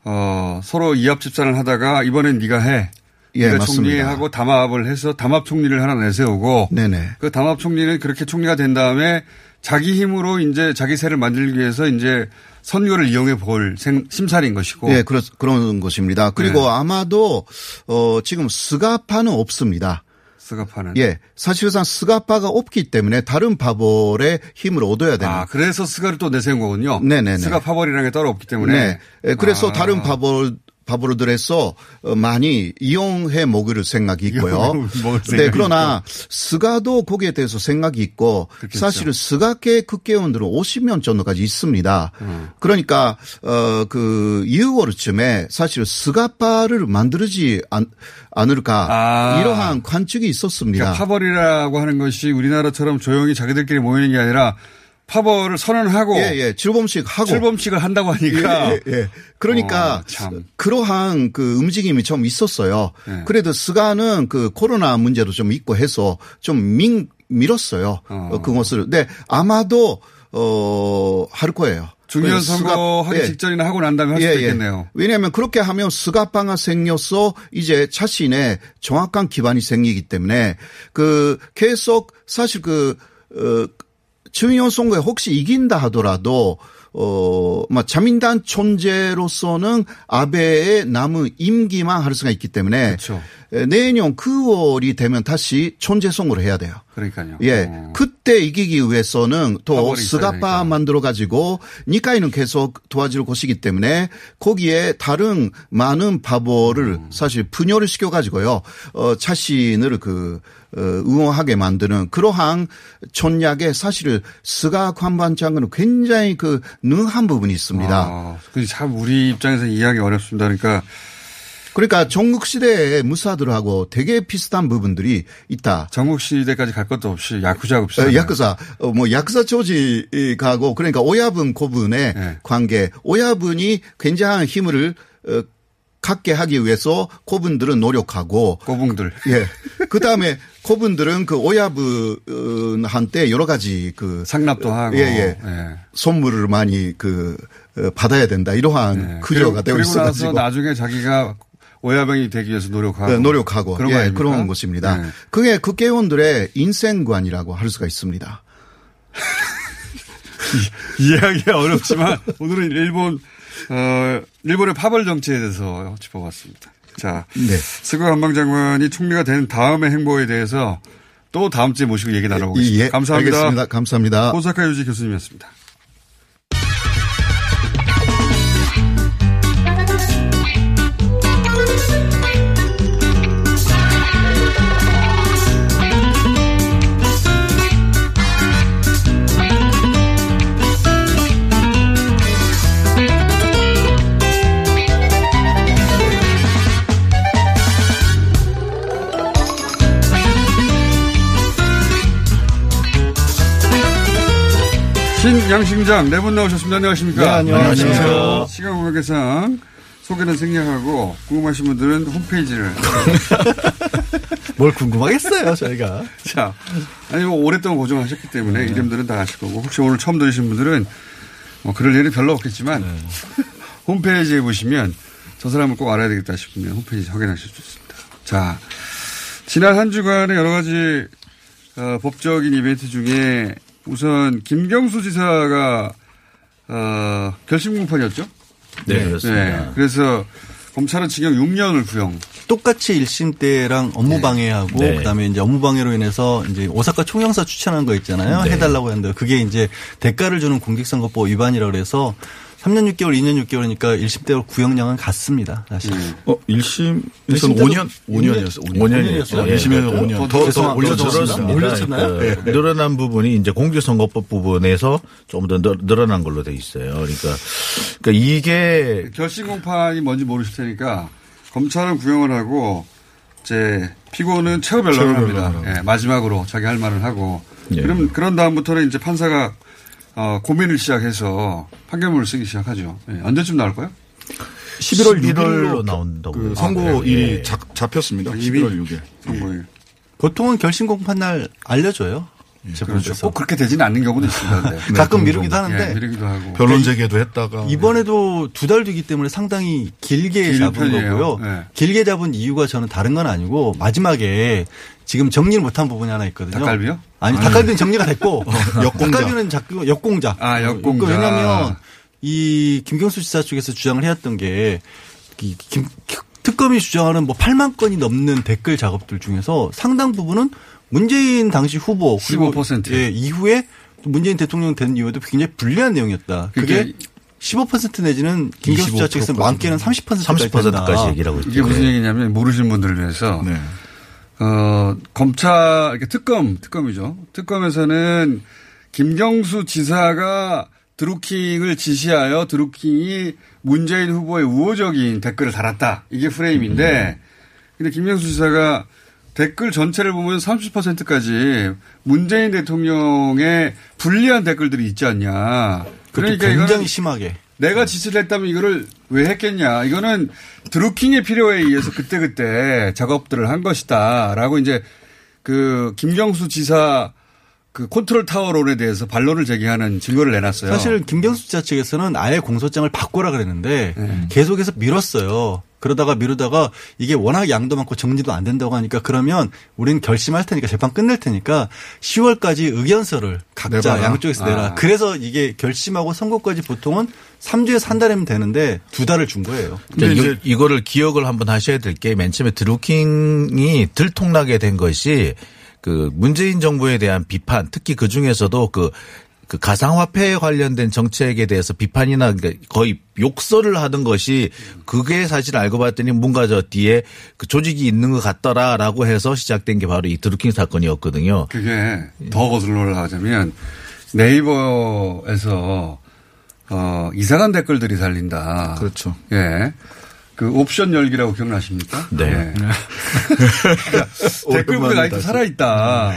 어, 서로 이합 집산을 하다가 이번엔 네가 해. 예. 총리하고 담합을 해서 담합 총리를 하나 내세우고 네네. 그 담합 총리는 그렇게 총리가 된 다음에 자기 힘으로 이제 자기 세를 만들기 위해서 이제 선거를 이용해 볼 생- 심사인 것이고. 예, 그렇, 그런 것입니다. 그리고 네. 아마도, 어, 지금 스가파는 없습니다. 스가파는. 예. 사실상 스가파가 없기 때문에 다른 파벌의 힘을 얻어야 되는. 아, 그래서 스가를 또 내세운 거군요. 네네네. 스가 파벌이라는 게 따로 없기 때문에. 네. 예, 그래서 아. 다른 파벌 바보들에서 많이 이용해 먹을 생각이 있고요. 먹을 네, 생각이 그러나 스가도 거기에 대해서 생각이 있고 그렇겠죠. 사실은 스가계 국회의원들은 50명 정도까지 있습니다. 음. 그러니까 어그 2월쯤에 사실 스가파를 만들지 않, 않을까 아. 이러한 관측이 있었습니다. 그러니까 파벌이라고 하는 것이 우리나라처럼 조용히 자기들끼리 모이는 게 아니라 파벌을 선언하고 예, 예. 출범식 하고 출범식을 한다고 하니까 예, 예, 예. 그러니까 어, 참. 그러한 그 움직임이 좀 있었어요. 네. 그래도 스가는 그 코로나 문제도 좀 있고 해서 좀 민, 밀었어요. 어. 그것을. 네, 아마도 어, 할 거예요. 중요한 그래서 선거 하기 예. 직전이나 하고 난 다음에 할 수도 있겠네요. 왜냐하면 그렇게 하면 스가파가 생겨서 이제 자신의 정확한 기반이 생기기 때문에 그 계속 사실 그, 어, 중요한 선거에 혹시 이긴다 하더라도 어, 막 자민당 존재로서는 아베의 남은 임기만 할 수가 있기 때문에 그렇죠. 에, 내년 9월이 되면 다시 존재 선거를 해야 돼요. 그러니까요. 예. 어. 그때 이기기 위해서는 또 스가파 만들어 가지고 니카이는 계속 도와줄 것이기 때문에 거기에 다른 많은 바보를 음. 사실 분열을 시켜 가지고요. 어 자신을 그 어, 응원하게 만드는 그러한 전략에 사실은 스가 관반장은 굉장히 그 능한 부분이 있습니다. 아, 그참 우리 입장에서 이해하기 어렵습니다. 그러니까 그러니까 전국 시대의 무사들하고 되게 비슷한 부분들이 있다. 전국 시대까지 갈 것도 없이 야쿠자하고 어, 비슷하다. 야크사, 어, 뭐, 야크사 조직하고, 그러니까 오야분 고분의 네. 관계, 오야분이 굉장한 힘을, 어, 갖게 하기 위해서 고분들은 노력하고. 고분들. 예. 그 다음에 고분들은 그 오야분한테 여러 가지 그. 상납도 하고. 예, 예. 예. 선물을 많이 그, 어, 받아야 된다. 이러한 되고 네. 그리고 나서 있어가지고. 나중에 자기가 오야병이 되기 위해서 노력하고. 네, 노력하고. 그런 거 예? 그런 것입니다. 네. 그게 국회의원들의 인생관이라고 할 수가 있습니다. 이해하기가 어렵지만 오늘은 일본 어 일본의 파벌 정치에 대해서 짚어봤습니다. 자, 네. 스가 관방 장관이 총리가 된 다음의 행보에 대해서 또 다음 주에 모시고 얘기 나눠보겠습니다. 예, 감사합니다. 알겠습니다. 감사합니다. 호사카 유지 교수님이었습니다. 신양 심장 네 분 나오셨습니다. 안녕하십니까? 네, 안녕하세요. 시간 공백계상 소개는 생략하고 궁금하신 분들은 홈페이지를 뭘 궁금하겠어요, 저희가. 자, 아니 뭐 오랫동안 고정하셨기 때문에 이름들은 다 아실 거고 혹시 오늘 처음 들으신 분들은 뭐 그럴 일은 별로 없겠지만 홈페이지에 보시면 저 사람을 꼭 알아야 되겠다 싶으면 홈페이지 확인하실 수 있습니다. 자, 지난 한 주간의 여러 가지 어, 법적인 이벤트 중에 우선 김경수 지사가 어, 결심 공판이었죠? 네, 그렇습니다. 그래서 검찰은 징역 6년을 구형. 똑같이 1심 때랑 업무 방해하고 네. 그다음에 이제 업무 방해로 인해서 이제 오사카 총영사 추천한 거 있잖아요. 네. 해달라고 했는데 그게 이제 대가를 주는 공직선거법 위반이라고 그래서 3년 6개월, 2년 6개월이니까 1심 때로 구형량은 같습니다. 사실. 어, 1심에서는 1심 5년, 5년이었어. 5년이었어요. 예. 1심에서 5년. 더, 더더 올려줬습니다. 올렸었나요? 그 네. 늘어난 부분이 이제 공직선거법 부분에서 좀 더 늘어난 걸로 돼 있어요. 그러니까, 그러니까 이게 결심 공판이 뭔지 모르실 테니까 검찰은 구형을 하고 이제 피고는 최후 변론을 합니다. 예, 마지막으로 자기 할 말을 하고 예. 그럼 그런 다음부터는 이제 판사가 어, 고민을 시작해서 판결문을 쓰기 시작하죠. 예, 언제쯤 나올까요? 11월 6일로 나온다고. 그 아, 선고일이 잡, 잡혔습니다. 11월 6일. 선고일. 보통은 결심 공판 날 알려줘요. 그렇죠. 꼭 그렇게 되지는 않는 경우도 있습니다. 근데. 가끔 미루기도 하는데 예, 미루기도 하고. 변론 제기도 했다가 이번에도 두 달 뒤기 때문에 상당히 길게 긴 잡은 편이에요. 거고요. 네. 길게 잡은 이유가 저는 다른 건 아니고 마지막에 지금 정리를 못한 부분이 하나 있거든요. 닭갈비요? 아니 아니. 닭갈비는 정리가 됐고 역공작. 닭갈비는 자꾸 역공작. 아, 역공작. 그 왜냐하면 이 김경수 지사 쪽에서 주장을 해왔던 게이 김, 특검이 주장하는 뭐 8만 건이 넘는 댓글 작업들 중에서 상당 부분은 문재인 당시 후보 그리고 15%. 예, 이후에 문재인 대통령 된 이후에도 굉장히 불리한 내용이었다. 그게 그게 15% 내지는 김경수 지사 쪽에서 많게는 30%까지 30%까지 얘기를 하고 있죠. 이게 무슨 얘기냐면 모르시는 분들을 위해서 어, 검찰 특검 특검이죠. 특검에서는 김경수 지사가 드루킹을 지시하여 드루킹이 문재인 후보의 우호적인 댓글을 달았다. 이게 프레임인데 근데 김경수 지사가 댓글 전체를 보면 30%까지 문재인 대통령의 불리한 댓글들이 있지 않냐. 그러니까 굉장히 심하게. 내가 지시를 했다면 이거를 왜 했겠냐. 이거는 드루킹의 필요에 의해서 그때그때 작업들을 한 것이다. 라고 이제 그 김경수 지사 그 컨트롤 타워론에 대해서 반론을 제기하는 증거를 내놨어요. 사실 김경수 지사 측에서는 아예 공소장을 바꾸라 그랬는데 네. 계속해서 미뤘어요. 그러다가 미루다가 이게 워낙 양도 많고 정리도 안 된다고 하니까 그러면 우리는 결심할 테니까 재판 끝낼 테니까 10월까지 의견서를 각자 내봐라. 양쪽에서 내라. 아. 그래서 이게 결심하고 선고까지 보통은 3주에서 한 달이면 되는데 두 달을 준 거예요. 근데 이거, 이거를 기억을 한번 하셔야 될 게 맨 처음에 드루킹이 들통나게 된 것이 그 문재인 정부에 대한 비판 특히 그 중에서도 그그 가상화폐에 관련된 정책에 대해서 비판이나 그러니까 거의 욕설을 하던 것이 그게 사실 알고 봤더니 뭔가 저 뒤에 그 조직이 있는 것 같더라라고 해서 시작된 게 바로 이 드루킹 사건이었거든요. 그게 더 거슬러 올라가자면 네이버에서 어, 이상한 댓글들이 달린다. 그렇죠. 예. 그 옵션 열기라고 기억나십니까? 네. 예. 그러니까 댓글 부대가 아직도 살아있다.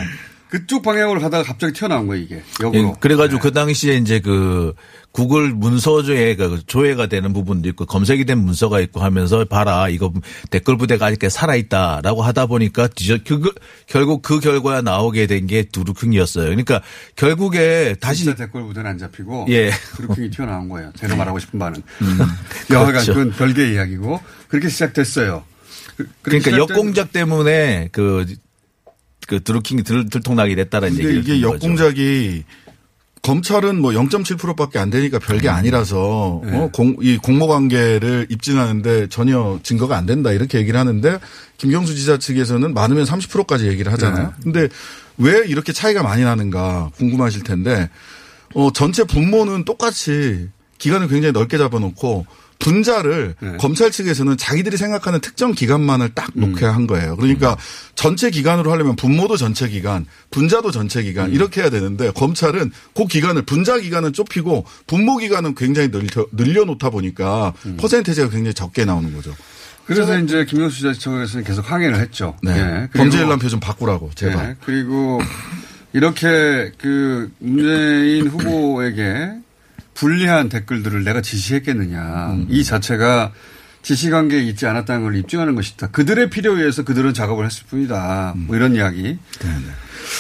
그쪽 방향으로 가다가 갑자기 튀어나온 거예요, 이게. 역으로. 예, 그래가지고 그 당시에 이제 그 구글 문서조회가 그 조회가 되는 부분도 있고 검색이 된 문서가 있고 하면서 봐라 이거 댓글 부대가 아직 살아있다라고 하다 보니까 뒤져 그, 결국 그 결과가 나오게 된 게 두루킹이었어요. 그러니까 결국에 다시 진짜 댓글 부대는 안 잡히고 예. 드루킹이 튀어나온 거예요. 제가 말하고 싶은 바는. 음, 여하간 그렇죠. 그건 별개의 이야기고 그렇게 시작됐어요. 그- 그러니까 시작된- 역공작 때문에 그, 그 드루킹이 들, 들통나게 됐다는 얘기를 이게. 역공작이 검찰은 뭐 0.7%밖에 안 되니까 별게 음. 아니라서 네. 어, 공, 이 공모 관계를 입증하는데 전혀 증거가 안 된다 이렇게 얘기를 하는데 김경수 지사 측에서는 많으면 30%까지 얘기를 하잖아요. 네. 근데 왜 이렇게 차이가 많이 나는가 궁금하실 텐데 어, 전체 분모는 똑같이 기간을 굉장히 넓게 잡아놓고 분자를 네. 검찰 측에서는 자기들이 생각하는 특정 기간만을 딱 음. 놓게 한 거예요. 그러니까 전체 기간으로 하려면 분모도 전체 기간, 분자도 전체 기간 음. 이렇게 해야 되는데 검찰은 그 기간을 분자 기간은 좁히고 분모 기간은 굉장히 늘려, 늘려놓다 보니까 음. 퍼센테이지가 굉장히 적게 나오는 거죠. 그래서 이제 김영수 지사 측에서는 계속 항의를 했죠. 네. 예. 그리고- 범죄 일람표 좀 바꾸라고 제발. 예. 그리고 이렇게 그 문재인 후보에게 불리한 댓글들을 내가 지시했겠느냐. 음. 이 자체가 지시관계에 있지 않았다는 걸 입증하는 것이다. 그들의 필요에 의해서 그들은 작업을 했을 뿐이다. 음. 뭐 이런 이야기.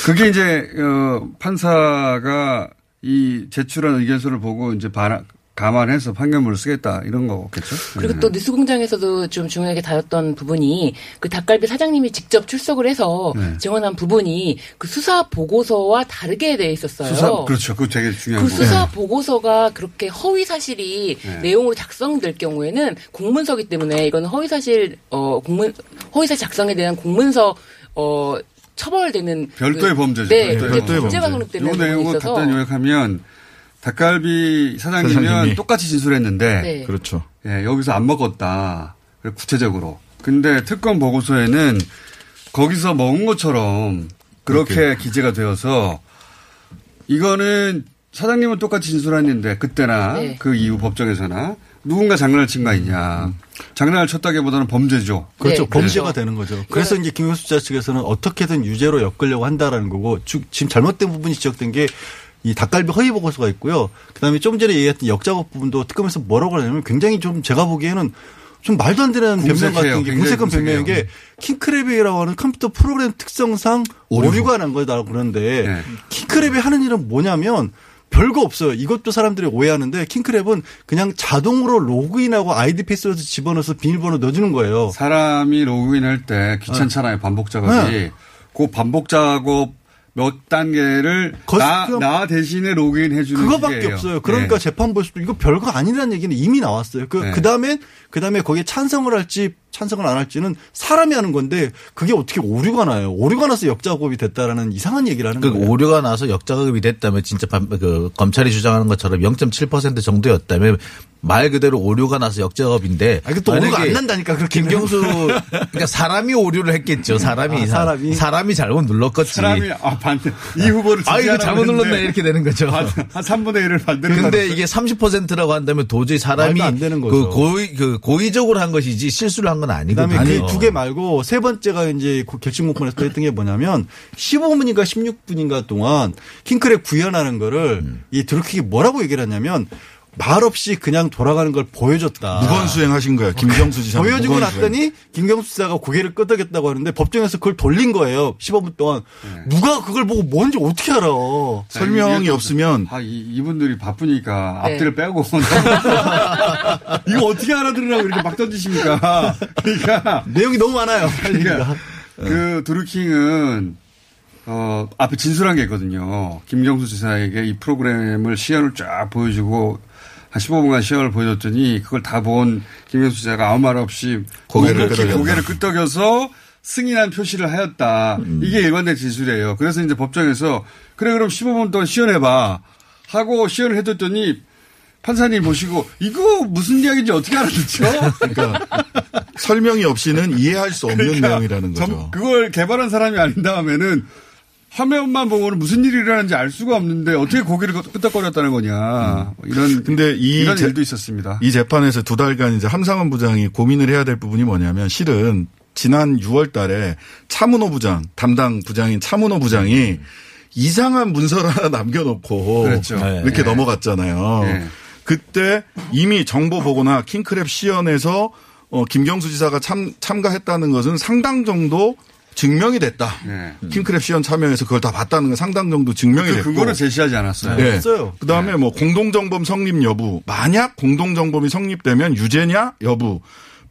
그게 이제 어 판사가 이 제출한 의견서를 보고 이제 반 감안해서 판결문을 쓰겠다 이런 거겠죠. 그리고 또 뉴스 공장에서도 좀 중요하게 다뤘던 부분이 그 닭갈비 사장님이 직접 출석을 해서 네. 증언한 부분이 그 수사 보고서와 다르게 돼 있었어요. 수사 그렇죠. 그거 되게 중요한 그 부분. 수사 보고서가 그렇게 허위 사실이 네. 내용으로 작성될 경우에는 공문서기 때문에 이건 허위 사실 어 공문 허위 사실 작성에 대한 공문서 어 처벌되는 별도의 그- 범죄죠. 네, 별도의 그게 문제가 범죄. 성립되는 내용을 간단히 요약하면 닭갈비 사장님은 사장님이. 똑같이 진술했는데 네. 그렇죠. 예, 여기서 안 먹었다. 구체적으로. 근데 특검 보고서에는 거기서 먹은 것처럼 그렇게 기재가 되어서 이거는 사장님은 똑같이 진술했는데 그때나 네. 그 이후 법정에서나 누군가 장난을 친 거 아니냐. 장난을 쳤다기보다는 범죄죠. 그렇죠. 네, 범죄가 그렇죠. 되는 거죠. 그래서 이제 김효수 지사 측에서는 어떻게든 유죄로 엮으려고 한다라는 거고 주- 지금 잘못된 부분이 지적된 게 이 닭갈비 허위 보고서가 있고요. 그다음에 좀 전에 얘기했던 역작업 부분도 특검에서 뭐라고 하냐면 굉장히 좀 제가 보기에는 좀 말도 안 되는 변명. 같은 게 궁색한 변명인. 게 킹크랩이라고 하는 컴퓨터 프로그램 특성상 오류. 오류가 난 거다라고 그러는데 네. 킹크랩이 하는 일은 뭐냐면 별거 없어요. 이것도 사람들이 오해하는데 킹크랩은 그냥 자동으로 로그인하고 아이디 패스워드 집어넣어서 비밀번호 넣어주는 거예요. 사람이 로그인할 때 귀찮잖아요. 반복 작업이. 네. 그 반복 작업 몇 단계를 거- 나, 나 대신에 로그인 해주는 그거밖에 기계예요. 없어요. 그러니까 네. 재판부에서도 이거 별거 아니라는 얘기는 이미 나왔어요. 그, 네. 그 다음에, 그 다음에 거기에 찬성을 할지 찬성을 안 할지는 사람이 하는 건데 그게 어떻게 오류가 나요. 오류가 나서 역작업이 됐다라는 이상한 얘기를 하는 그 거예요. 오류가 나서 역작업이 됐다면 진짜 반- 그 검찰이 주장하는 것처럼 0.7% 정도였다면 말 그대로 오류가 나서 역작업인데. 아, 이게 또 오류가 안 난다니까, 그렇게. 김경수 그러니까 사람이 오류를 했겠죠. 사람이 아, 사람이. 사람이 잘못 눌렀겠지. 사람이 아 반대 이 후보를 아 이거 잘못 눌렀네 이렇게 되는 거죠. 한, 한 3분의 1을 반대로 근데. 이게 30%라고 한다면 도저히 사람이 말도 안 되는 그 거죠. 고의 그 고의적으로 한 것이지 실수를 한건 아니거든요. 그다음에 그 두 개 말고 세 번째가 이제 그 결심문건에서 또 했던 게 뭐냐면 15분인가 16분인가 동안 킹크랩 구현하는 거를 음. 이 드루킹이 뭐라고 얘기를 했냐면 말 없이 그냥 돌아가는 걸 보여줬다. 무건 수행하신 거예요. 김경수 지사. 보여주고 났더니 김경수 지사가 고개를 끄덕였다고 하는데 법정에서 그걸 돌린 거예요. 15분 동안. 누가 그걸 보고 뭔지 어떻게 알아. 설명이 없으면 아, 이, 이분들이 바쁘니까 네. 앞뒤를 빼고 이거 어떻게 알아들으라고 이렇게 막 던지십니까? 그러니까 내용이 너무 많아요. 그러니까 그 드루킹은 어 앞에 진술한 게 있거든요. 김경수 지사에게 이 프로그램을 시연을 쫙 보여주고 한 15분간 시연을 보여줬더니 그걸 다 본 김경수 지사가 아무 말 없이 고개를 끄덕였다. 고개를 끄덕여서 승인한 표시를 하였다. 이게 일관된 진술이에요. 그래서 이제 법정에서 그래 그럼 15분 동안 시연해봐 하고 시연을 해줬더니 판사님 보시고 이거 무슨 이야기인지 어떻게 알아듣죠? 그러니까 설명이 없이는 이해할 수 없는 그러니까 내용이라는 거죠. 점- 그걸 개발한 사람이 아닌 다음에는 화면만 보고는 무슨 일이 일어나는지 알 수가 없는데 어떻게 고개를 끄덕거렸다는 거냐. 이런 근데 이 이런 재- 일도 있었습니다. 이 재판에서 두 달간 이제 함상원 부장이 고민을 해야 될 부분이 뭐냐면 실은 지난 6월 달에 차문호 부장, 담당 부장인 차문호 부장이 이상한 문서를 하나 남겨놓고 그렇죠. 이렇게 네. 넘어갔잖아요. 네. 그때 이미 정보 보거나 킹크랩 시연에서 어, 김경수 지사가 참, 참가했다는 것은 상당 정도 증명이 됐다. 킹크랩 시연 참여해서 그걸 다 봤다는 건 상당 정도 증명이 그 됐고. 근거를 제시하지 않았어요. 네. 없어요. 그 다음에 뭐 공동정범 성립 여부, 만약 공동정범이 성립되면 유죄냐 여부,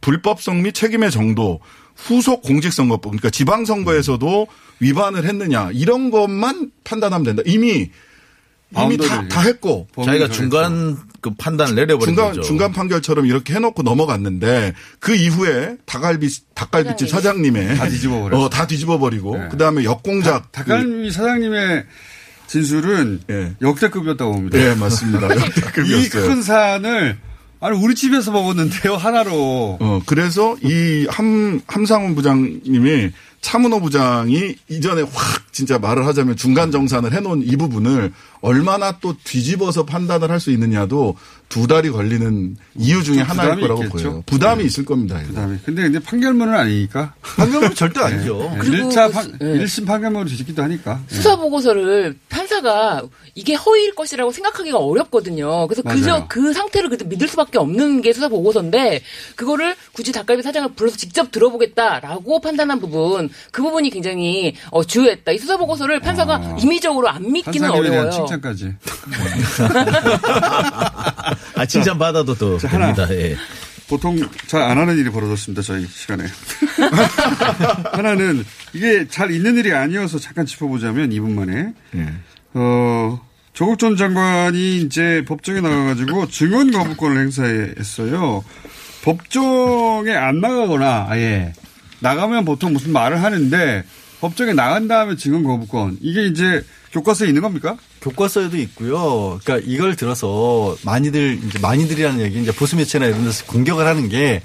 불법성 및 책임의 정도, 후속 공직선거법, 그러니까 지방선거에서도 위반을 했느냐 이런 것만 판단하면 된다. 이미 이미 다, 다 했고 자기가 중간 그 판단을 내려버린 중간 거죠. 중간 판결처럼 이렇게 해놓고 넘어갔는데 그 이후에 닭갈비 닭갈비집 사장님의 다 뒤집어 버렸어요. 어, 다 뒤집어 버리고 그 다음에 역공작 닭갈비 사장님의 진술은 역대급이었다고 봅니다. 예, 맞습니다. 역대급이었어요. 이큰 산을 아니 우리 집에서 먹었는데요 하나로. 어, 그래서 이 함, 함상훈 부장님이 차문호 부장이 이전에 확 진짜 말을 하자면 중간 정산을 해놓은 이 부분을 얼마나 또 뒤집어서 판단을 할 수 있느냐도 두 달이 걸리는 이유 중에 좀 하나일 부담이 거라고 있겠죠. 보여요. 부담이 있을 겁니다. 이거. 부담이. 근데 이제 판결문은 아니니까. 판결문은 절대 아니죠. 그리고 1차 판, 예. 1심 판결문으로 뒤집기도 하니까. 예. 수사 보고서를 판사가 이게 허위일 것이라고 생각하기가 어렵거든요. 그래서 맞아요. 그저 그 상태를 그때 믿을 수밖에 없는 게 수사 보고서인데 그거를 굳이 닭갈비 사장을 불러서 직접 들어보겠다라고 판단한 부분 그 부분이 굉장히 어, 주요했다. 이 수사 보고서를 판사가 임의적으로 안 믿기는 어려워요. 칭찬까지. 아, 칭찬 받아도 또 자, 하나. 됩니다. 예. 보통 잘 안 하는 일이 벌어졌습니다. 저희 시간에. 하나는 이게 잘 있는 일이 아니어서 잠깐 짚어보자면 2분 만에. 어, 조국 전 장관이 이제 법정에 나가가지고 증언 거부권을 행사했어요. 법정에 안 나가거나 아예 나가면 보통 무슨 말을 하는데 법정에 나간 다음에 증언 거부권 이게 이제 교과서에 있는 겁니까? 교과서에도 있고요. 그러니까 이걸 들어서 많이들 이제 많이들이라는 얘기 이제 보수 매체나 이런 데서 공격을 하는 게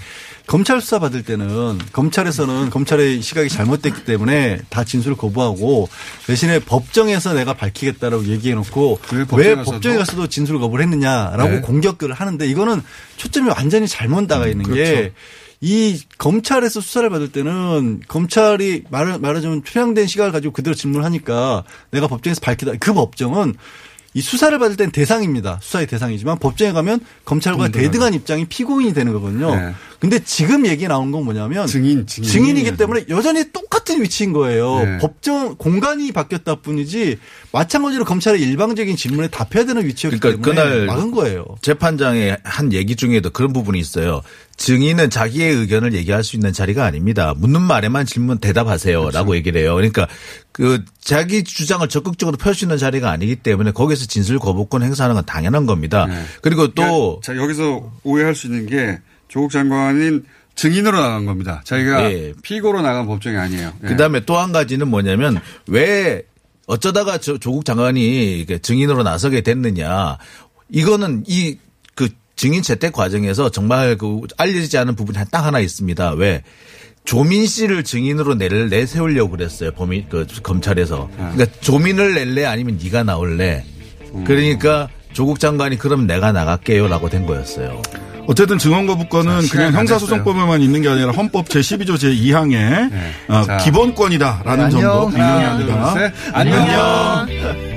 검찰 수사 받을 때는 검찰에서는 검찰의 시각이 잘못됐기 때문에 다 진술을 거부하고 대신에 법정에서 내가 밝히겠다라고 얘기해 놓고 왜 법정에 가서도? 법정에 가서도 진술을 거부를 했느냐라고 네. 공격을 하는데 이거는 초점이 완전히 잘못 나가 있는 그렇죠. 게 이 검찰에서 수사를 받을 때는 검찰이 말, 말하자면 투명된 시각을 가지고 그대로 질문하니까 내가 법정에서 밝히다. 그 법정은 이 수사를 받을 때는 대상입니다. 수사의 대상이지만 법정에 가면 검찰과. 대등한 입장이 피고인이 되는 거거든요. 네. 근데 지금 얘기 나온 건 뭐냐면 증인, 증인. 이기 때문에 여전히 똑같은 위치인 거예요. 네. 법정 공간이 바뀌었다 뿐이지 마찬가지로 검찰의 일방적인 질문에 답해야 되는 위치였기 그러니까 때문에 그날 막은 거예요. 재판장의 한 얘기 중에도 그런 부분이 있어요. 증인은 자기의 의견을 얘기할 수 있는 자리가 아닙니다. 묻는 말에만 질문 대답하세요라고 그렇죠. 얘기를 해요. 그러니까 그 자기 주장을 적극적으로 펼 수 있는 자리가 아니기 때문에 거기서 진술 거부권 행사하는 건 당연한 겁니다. 그리고 또 자, 여기서 오해할 수 있는 게 조국 장관인 증인으로 나간 겁니다. 자기가 예. 피고로 나간 법정이 아니에요. 예. 그다음에 또 한 가지는 뭐냐면 왜 어쩌다가 저 조국 장관이 증인으로 나서게 됐느냐. 이거는 이그 증인 채택 과정에서 정말 그 알려지지 않은 부분이 딱 하나 있습니다. 왜? 조민 씨를 증인으로 내를 내세우려고 그랬어요. 범인 그 검찰에서. 그러니까 조민을 낼래 아니면 네가 나올래. 그러니까 조국 장관이 그럼 내가 나갈게요라고 된 거였어요. 어쨌든 증언 거부권은 자, 그냥 형사소송법에만 있는 게 아니라 헌법 제12조 제2항의 어, 자. 기본권이다라는 네, 점도 안녕. 분명히 하나, 합니다. 둘, 셋. 안녕.